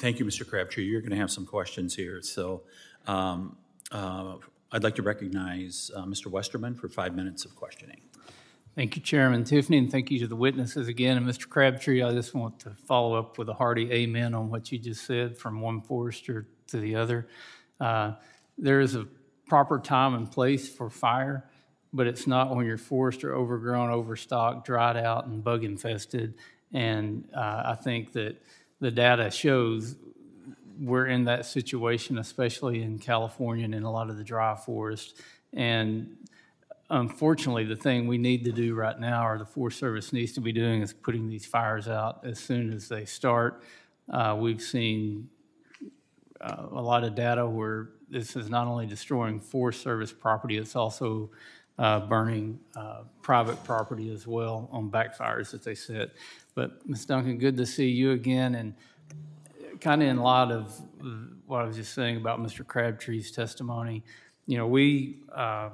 Thank you, Mr. Crabtree. You're going to have some questions here. So um, uh, I'd like to recognize uh, Mr. Westerman for five minutes of questioning. Thank you, Chairman Tiffany, and thank you to the witnesses again. And Mr. Crabtree, I just want to follow up with a hearty amen on what you just said from one forester to the other. Uh, there is a proper time and place for fire, but it's not when your forests are overgrown, overstocked, dried out, and bug infested. And uh, I think that the data shows we're in that situation, especially in California and in a lot of the dry forests. And unfortunately, the thing we need to do right now, or the Forest Service needs to be doing, is putting these fires out as soon as they start. Uh, we've seen uh, a lot of data where this is not only destroying Forest Service property, it's also uh, burning uh, private property as well on backfires that they set. But Ms. Duncan, good to see you again, and kind of in light of what I was just saying about Mr. Crabtree's testimony, you know, we uh,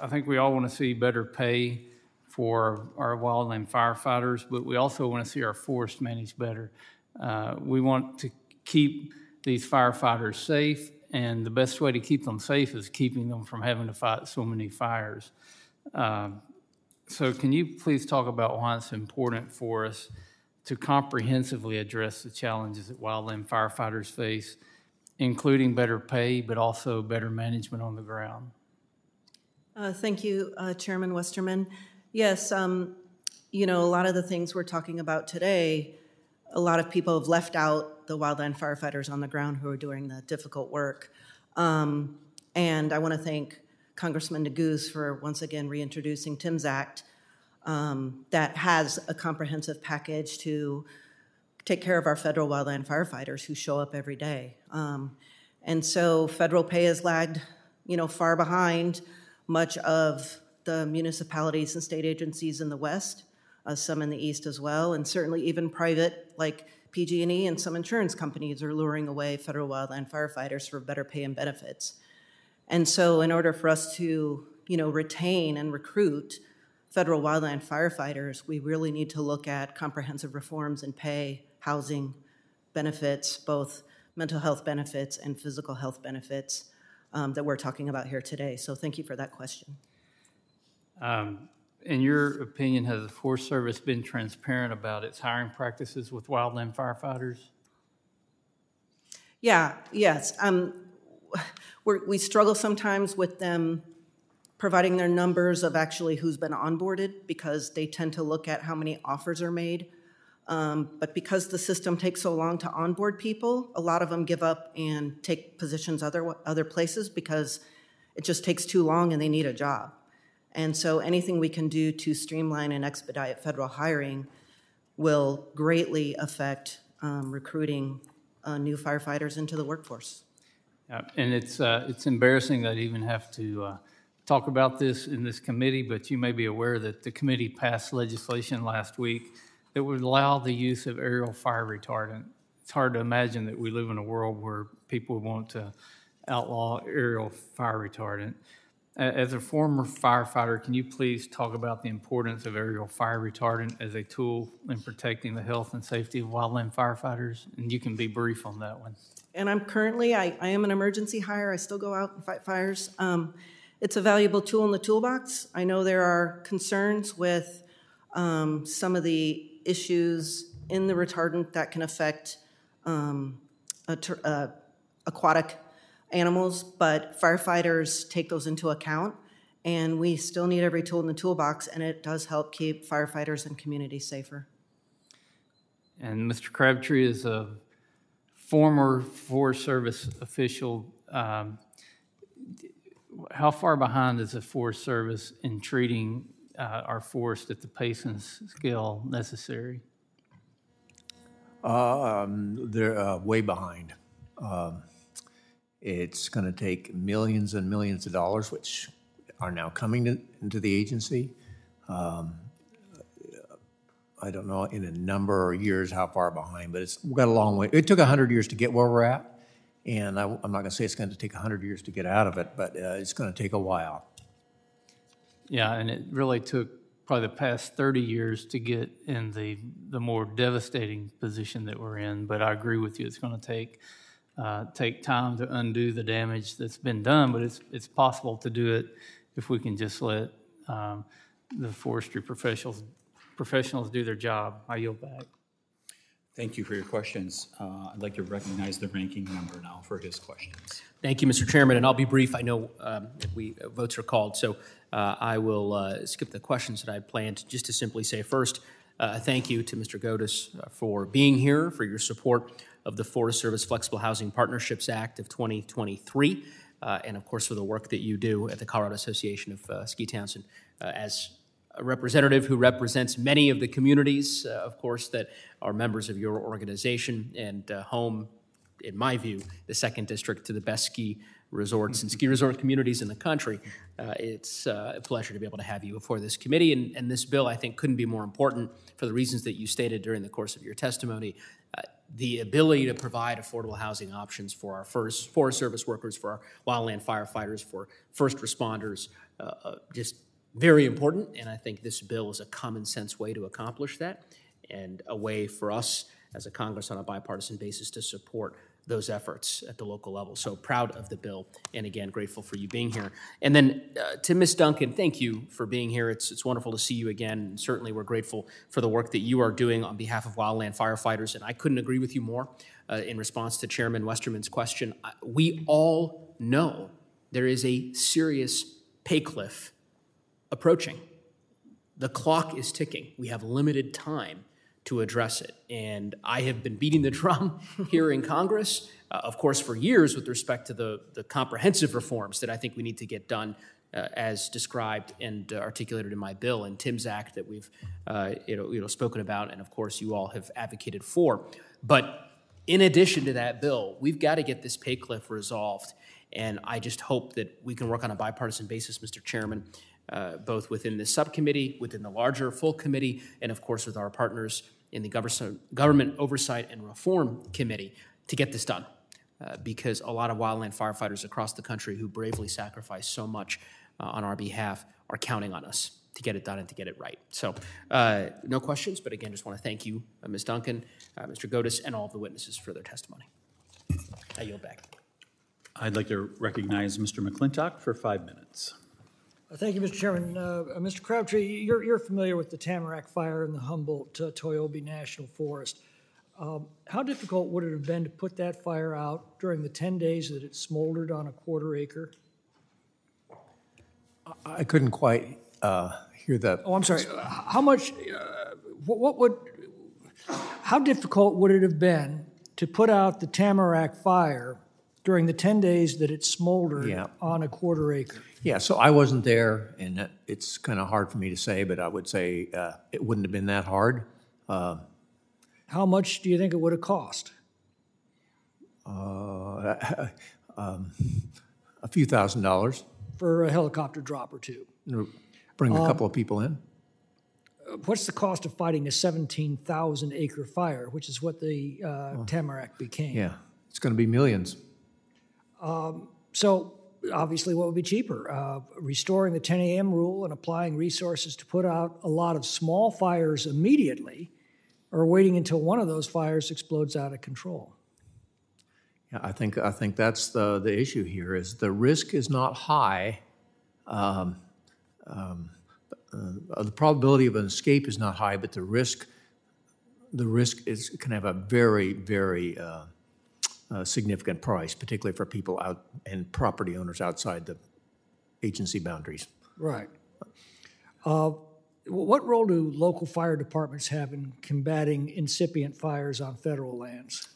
I think we all want to see better pay for our wildland firefighters, but we also want to see our forest managed better. Uh, we want to keep these firefighters safe, and the best way to keep them safe is keeping them from having to fight so many fires. Um, so, can you please talk about why it's important for us to comprehensively address the challenges that wildland firefighters face, including better pay, but also better management on the ground? Uh, thank you, uh, Chairman Westerman. Yes, um, you know, a lot of the things we're talking about today, a lot of people have left out the wildland firefighters on the ground who are doing the difficult work. Um, and I want to thank Congressman Neguse for once again reintroducing Tim's Act um, that has a comprehensive package to take care of our federal wildland firefighters who show up every day. Um, and so federal pay has lagged, you know, far behind much of the municipalities and state agencies in the West, uh, some in the East as well, and certainly even private like PG&E and some insurance companies are luring away federal wildland firefighters for better pay and benefits. And so, in order for us to, you know, retain and recruit federal wildland firefighters, we really need to look at comprehensive reforms in pay, housing, benefits, both mental health benefits and physical health benefits um, that we're talking about here today. So thank you for that question. Um, in your opinion, has the Forest Service been transparent about its hiring practices with wildland firefighters? Yeah, yes. Um, we struggle sometimes with them providing their numbers of actually who's been onboarded because they tend to look at how many offers are made um, but because the system takes so long to onboard people, a lot of them give up and take positions other other places because it just takes too long and they need a job. And so anything we can do to streamline and expedite federal hiring will greatly affect um, recruiting uh, new firefighters into the workforce. And it's uh, it's embarrassing that I even have to uh, talk about this in this committee, but you may be aware that the committee passed legislation last week that would allow the use of aerial fire retardant. It's hard to imagine that we live in a world where people want to outlaw aerial fire retardant. As a former firefighter, can you please talk about the importance of aerial fire retardant as a tool in protecting the health and safety of wildland firefighters? And you can be brief on that one. And I'm currently, I, I am an emergency hire. I still go out and fight fires. Um, it's a valuable tool in the toolbox. I know there are concerns with um, some of the issues in the retardant that can affect um, uh, aquatic animals, but firefighters take those into account. And we still need every tool in the toolbox, and it does help keep firefighters and communities safer. And Mr. Crabtree is a former Forest Service official. Um, how far behind is the Forest Service in treating uh, are forced at the pace and scale necessary? Um, they're uh, way behind. Um, it's going to take millions and millions of dollars, which are now coming to, into the agency. Um, I don't know in a number of years how far behind, but it's we've got a long way. It took 100 years to get where we're at, and I, am not going to say it's going to take 100 years to get out of it, but uh, it's going to take a while. Yeah, and it really took probably the past 30 years to get in the, the more devastating position that we're in. But I agree with you, it's going to take, uh, take time to undo the damage that's been done, but it's, it's possible to do it if we can just let um, the forestry professionals, professionals do their job. I yield back. Thank you for your questions. Uh, I'd like to recognize the ranking member now for his questions. Thank you, Mr. Chairman, and I'll be brief. I know um, we, uh, votes are called, so uh, I will uh, skip the questions that I planned, just to simply say first, uh, thank you to Mr. Godus uh, for being here, for your support of the Forest Service Flexible Housing Partnerships Act of 2023, uh, and of course for the work that you do at the Colorado Association of uh, Ski Towns. And uh, as a representative who represents many of the communities, uh, of course, that are members of your organization and uh, home, in my view, the second district to the best ski resorts and ski resort communities in the country. Uh, it's uh, a pleasure to be able to have you before this committee. And, and this bill, I think, couldn't be more important for the reasons that you stated during the course of your testimony. Uh, the ability to provide affordable housing options for our first Forest Service workers, for our wildland firefighters, for first responders, uh, uh, just very important, and I think this bill is a common sense way to accomplish that and a way for us as a Congress on a bipartisan basis to support those efforts at the local level. So proud of the bill, and again, grateful for you being here. And then uh, to Ms. Duncan, thank you for being here. It's, it's wonderful to see you again. Certainly, we're grateful for the work that you are doing on behalf of wildland firefighters, and I couldn't agree with you more uh, in response to Chairman Westerman's question. We all know there is a serious pay cliff approaching. The clock is ticking. We have limited time to address it. And I have been beating the drum here in Congress, uh, of course, for years with respect to the, the comprehensive reforms that I think we need to get done uh, as described and uh, articulated in my bill and Tim's Act that we've uh, you know, you know, spoken about, and of course, you all have advocated for. But in addition to that bill, we've got to get this pay cliff resolved. And I just hope that we can work on a bipartisan basis, Mr. Chairman, uh, both within this subcommittee, within the larger full committee, and of course with our partners in the Government Oversight and Reform Committee to get this done. Uh, because a lot of wildland firefighters across the country who bravely sacrifice so much uh, on our behalf are counting on us to get it done and to get it right. So, uh, no questions, but again, just want to thank you, uh, Ms. Duncan, uh, Mr. Godus, and all of the witnesses for their testimony. I yield back. I'd like to recognize Mr. McClintock for five minutes. Uh, Thank you, Mr. Chairman. Uh, uh, Mr. Crabtree, you're, you're familiar with the Tamarack Fire in the Humboldt uh, Toiyabe National Forest. Um, How difficult would it have been to put that fire out during the 10 days that it smoldered on a quarter acre? I couldn't quite uh, hear that. Oh, I'm sorry, how much, uh, what what would, how difficult would it have been to put out the Tamarack Fire during the 10 days that it smoldered Yeah. on a quarter acre? Yeah, so I wasn't there, and that- it's kind of hard for me to say, but I would say uh, it wouldn't have been that hard. How much do you think it would have cost? Uh, um, A few thousand dollars, For a helicopter drop or two? bring Um, a couple of people in. What's the cost of fighting a 17,000 acre fire, which is what the uh, Tamarack became? Yeah, it's going to be millions. So obviously, what would be cheaper? Uh, restoring the 10 a.m. rule and applying resources to put out a lot of small fires immediately, or waiting until one of those fires explodes out of control? Yeah, I think, I think that's the, the issue here, is the risk is not high. Um, um, uh, The probability of an escape is not high, but the risk, the risk is, can have a very, very uh, uh, significant price, particularly for people out, and property owners outside the agency boundaries. Right. Uh, what role do local fire departments have in combating incipient fires on federal lands?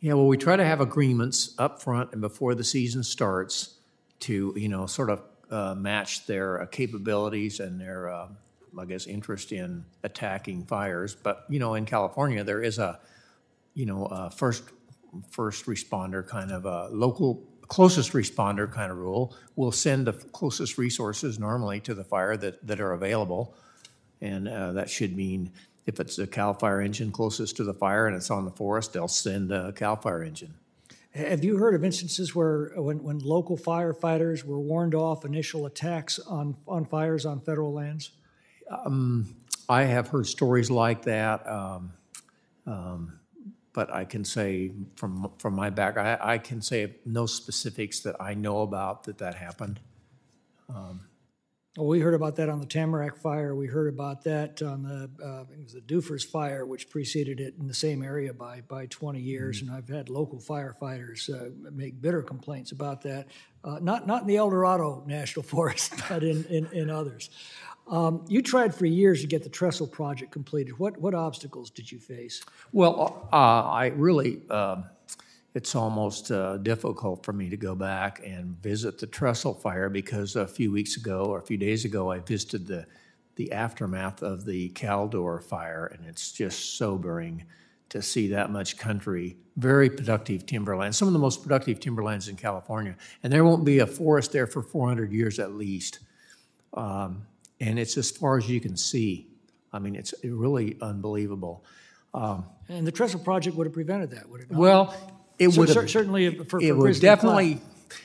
Yeah, well, we try to have agreements up front and before the season starts to, you know, sort of uh, match their uh, capabilities and their, uh, I guess, interest in attacking fires. But, you know, in California, there is a, you know, a first, first responder kind of a local, closest responder kind of rule. We'll send the closest resources normally to the fire that, that are available. And uh, that should mean if it's a CAL FIRE engine closest to the fire and it's on the forest, they'll send a CAL FIRE engine. Have you heard of instances where, uh, when, when local firefighters were warned off initial attacks on, on fires on federal lands? Um, I have heard stories like that, um, um, but I can say from, from my back, I, I can say no specifics that I know about that that happened. Well, we heard about that on the Tamarack fire. We heard about that on the, uh, it was the Dufers fire, which preceded it in the same area by, by 20 years. And I've had local firefighters uh, make bitter complaints about that. Uh, not, not in the Eldorado National Forest, but in, in, in others. Um, you tried for years to get the trestle project completed. What, what obstacles did you face? Well, uh, I really, um, it's almost uh, difficult for me to go back and visit the trestle fire because a few weeks ago or a few days ago, I visited the, the aftermath of the Caldor fire, and it's just sobering to see that much country, very productive timberland, some of the most productive timberlands in California. And there won't be a forest there for 400 years at least. Um, and it's as far as you can see. I mean, it's really unbelievable. And the trestle project would have prevented that, would it not? Well, it Cer- would cer- have, Certainly for, for it would definitely,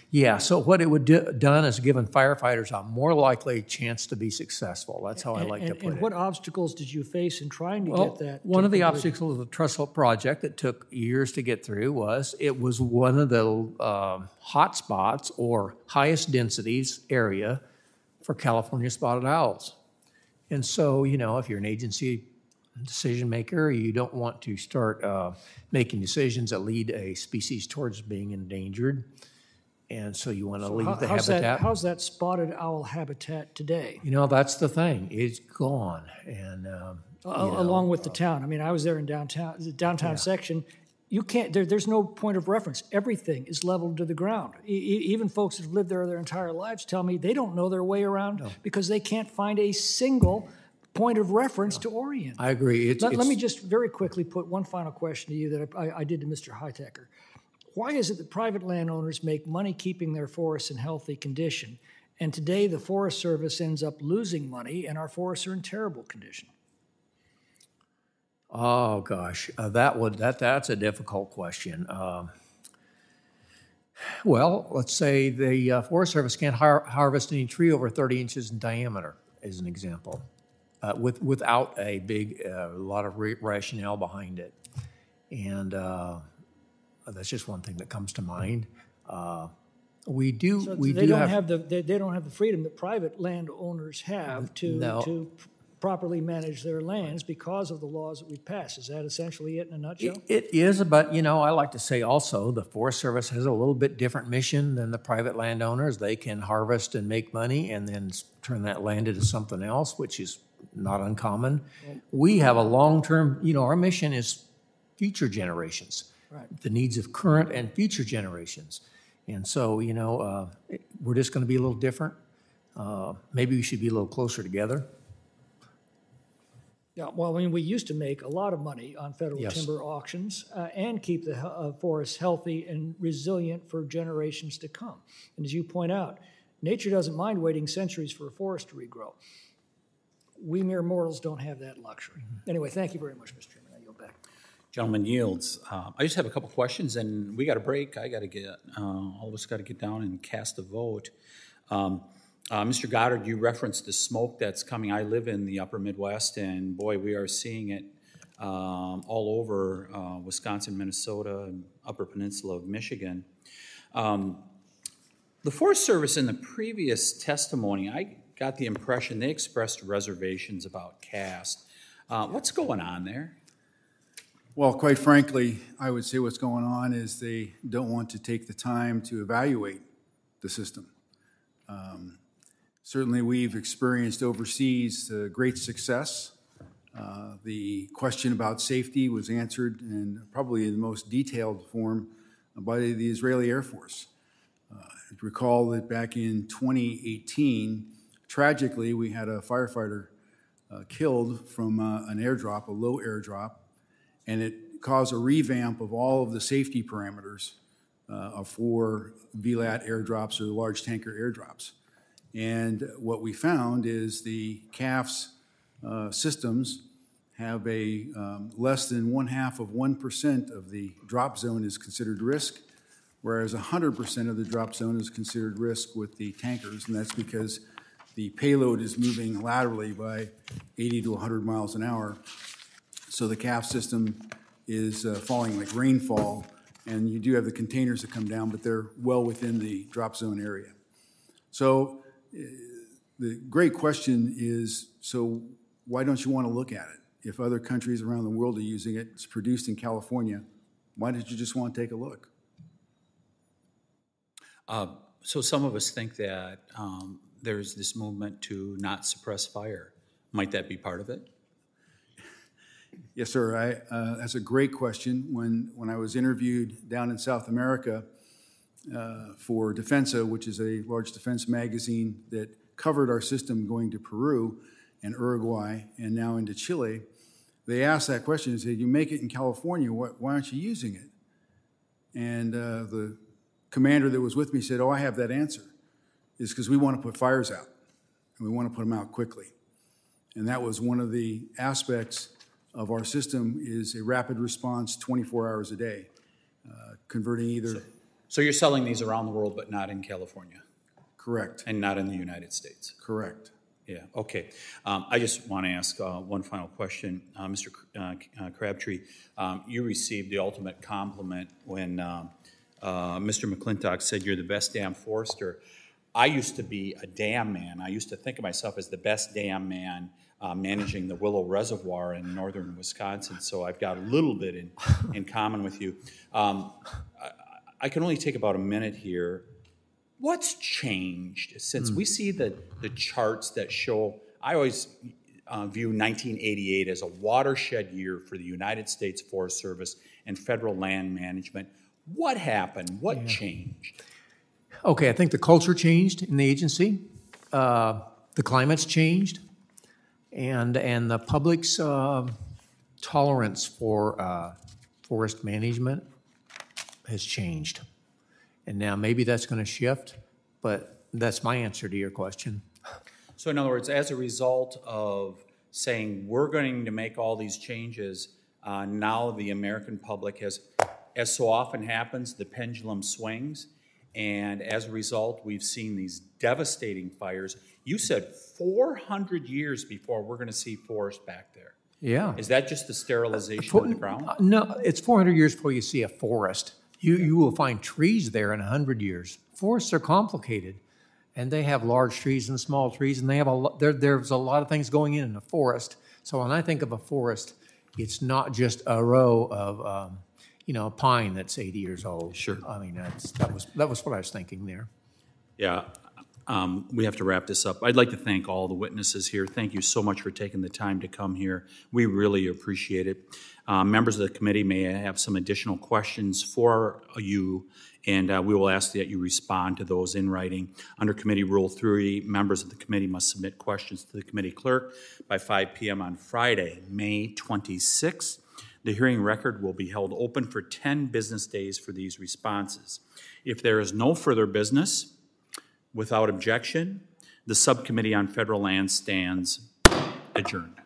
yeah. So what it would do, done is given firefighters a more likely chance to be successful. That's how I like to And, put and it. And what obstacles did you face in trying to Well, get that? one of the obstacles of the Trestle project that took years to get through was it was one of the um, hot spots or highest densities area for California spotted owls. And so, you know, if you're an agency decision maker, you don't want to start uh, making decisions that lead a species towards being endangered. And so you want to leave How- the how's that- habitat. How's that spotted owl habitat today? you know, that's the thing. It's gone. And um, along with the town. I mean, I was there in downtown, the downtown section. You can't, there, there's no point of reference. Everything is leveled to the ground. E- even folks that have lived there their entire lives tell me they don't know their way around because they can't find a single point of reference to orient. I agree. It's, Let, let me just very quickly put one final question to you that I, I did to Mr. Hightaker. Why is it that private landowners make money keeping their forests in healthy condition, and today the Forest Service ends up losing money and our forests are in terrible condition? Oh gosh, uh, that would that that's a difficult question. Um, well, let's say the uh, Forest Service can't har- harvest any tree over 30 inches in diameter, as an example, uh, with without a big uh, lot of ra- rationale behind it, and uh, that's just one thing that comes to mind. Uh, we do So we they do don't have, have the, they, they don't have the freedom that private landowners have to, No. to properly manage their lands because of the laws that we've passed. Is that essentially it in a nutshell? It is, but you know, I like to say also the Forest Service has a little bit different mission than the private landowners. They can harvest and make money and then turn that land into something else, which is not uncommon. We have a long-term, you know, our mission is future generations. Right. The needs of current and future generations. And so, you know, uh, we're just going to be a little different. Uh, Maybe we should be a little closer together. Yeah, well, I mean, we used to make a lot of money on federal Yes. timber auctions uh, and keep the he- uh, forests healthy and resilient for generations to come. And as you point out, nature doesn't mind waiting centuries for a forest to regrow. We mere mortals don't have that luxury. Anyway, thank you very much, Mr. Chairman. I yield back. Gentleman yields. Uh, I just have a couple questions, and we got a break. I got to get, uh, all of us got to get down and cast a vote. Um, uh, Mr. Goddard, you referenced the smoke that's coming. I live in the upper Midwest, and boy, we are seeing it um, all over uh, Wisconsin, Minnesota, and Upper Peninsula of Michigan. Um, The Forest Service, in the previous testimony, I got the impression they expressed reservations about cast. Uh, What's going on there? Well, quite frankly, I would say what's going on is they don't want to take the time to evaluate the system. Um, Certainly, we've experienced overseas uh, great success. Uh, The question about safety was answered in probably in the most detailed form by the Israeli Air Force. Uh, Recall that back in 2018, tragically, we had a firefighter uh, killed from uh, an airdrop, a low airdrop, and it caused a revamp of all of the safety parameters uh, for VLAT airdrops or large tanker airdrops. And what we found is the CAFS uh, systems have a um, less than one half of 1% of the drop zone is considered risk, whereas 100% of the drop zone is considered risk with the tankers, and that's because the payload is moving laterally by 80 to 100 miles an hour. So the CAF system is uh, falling like rainfall, and you do have the containers that come down, but they're well within the drop zone area. So the great question is, so why don't you want to look at it? If other countries around the world are using it, it's produced in California, why did you just want to take a look? Uh, So some of us think that um, there's this movement to not suppress fire. Might that be part of it? Yes, sir. I, uh, that's a great question. When, when I was interviewed down in South America uh, for Defensa, which is a large defense magazine that covered our system going to Peru and Uruguay and now into Chile, they asked that question and said, You make it in California, why, why aren't you using it? And uh, the commander that was with me said, Oh, I have that answer. It's because we want to put fires out and we want to put them out quickly. And that was one of the aspects of our system is a rapid response 24 hours a day, uh, converting either, So you're selling these around the world, but not in California correct, and not in the United States? correct. Yeah, okay. Um, I just want to ask uh, one final question. Uh, Mr. Cr- uh, uh, Crabtree, um, you received the ultimate compliment when um, uh, Mr. McClintock said you're the best damn forester. I used to be a dam man. I used to think of myself as the best dam man uh, managing the Willow Reservoir in northern Wisconsin, so I've got a little bit in, in common with you. Um, I, I can only take about a minute here. What's changed since we see the, the charts that show? I always uh, view 1988 as a watershed year for the United States Forest Service and federal land management. What happened? What changed? Okay, I think the culture changed in the agency. Uh, the climate's changed, and and the public's uh, tolerance for uh, forest management has changed. And now maybe that's going to shift, but that's my answer to your question. So, in other words, as a result of saying we're going to make all these changes, uh, now the American public has, as so often happens, the pendulum swings. And as a result, we've seen these devastating fires. You said 400 years before we're going to see forest back there. Yeah. Is that just the sterilization of the ground? Uh, No, it's 400 years before you see a forest. You, you will find trees there in 100 years. Forests are complicated, and they have large trees and small trees, and they have a lot, there, there's a lot of things going in in a forest. So when I think of a forest, it's not just a row of, um, you know, a pine that's 80 years old. Sure. I mean, that's, that was, that was what I was thinking there. Yeah, um, we have to wrap this up. I'd like to thank all the witnesses here. Thank you so much for taking the time to come here. We really appreciate it. Uh, members of the committee may have some additional questions for you, and uh, we will ask that you respond to those in writing. Under Committee Rule 3, members of the committee must submit questions to the committee clerk by 5 p.m. on Friday, May 26th. The hearing record will be held open for 10 business days for these responses. If there is no further business, Without objection, the Subcommittee on Federal Lands stands adjourned.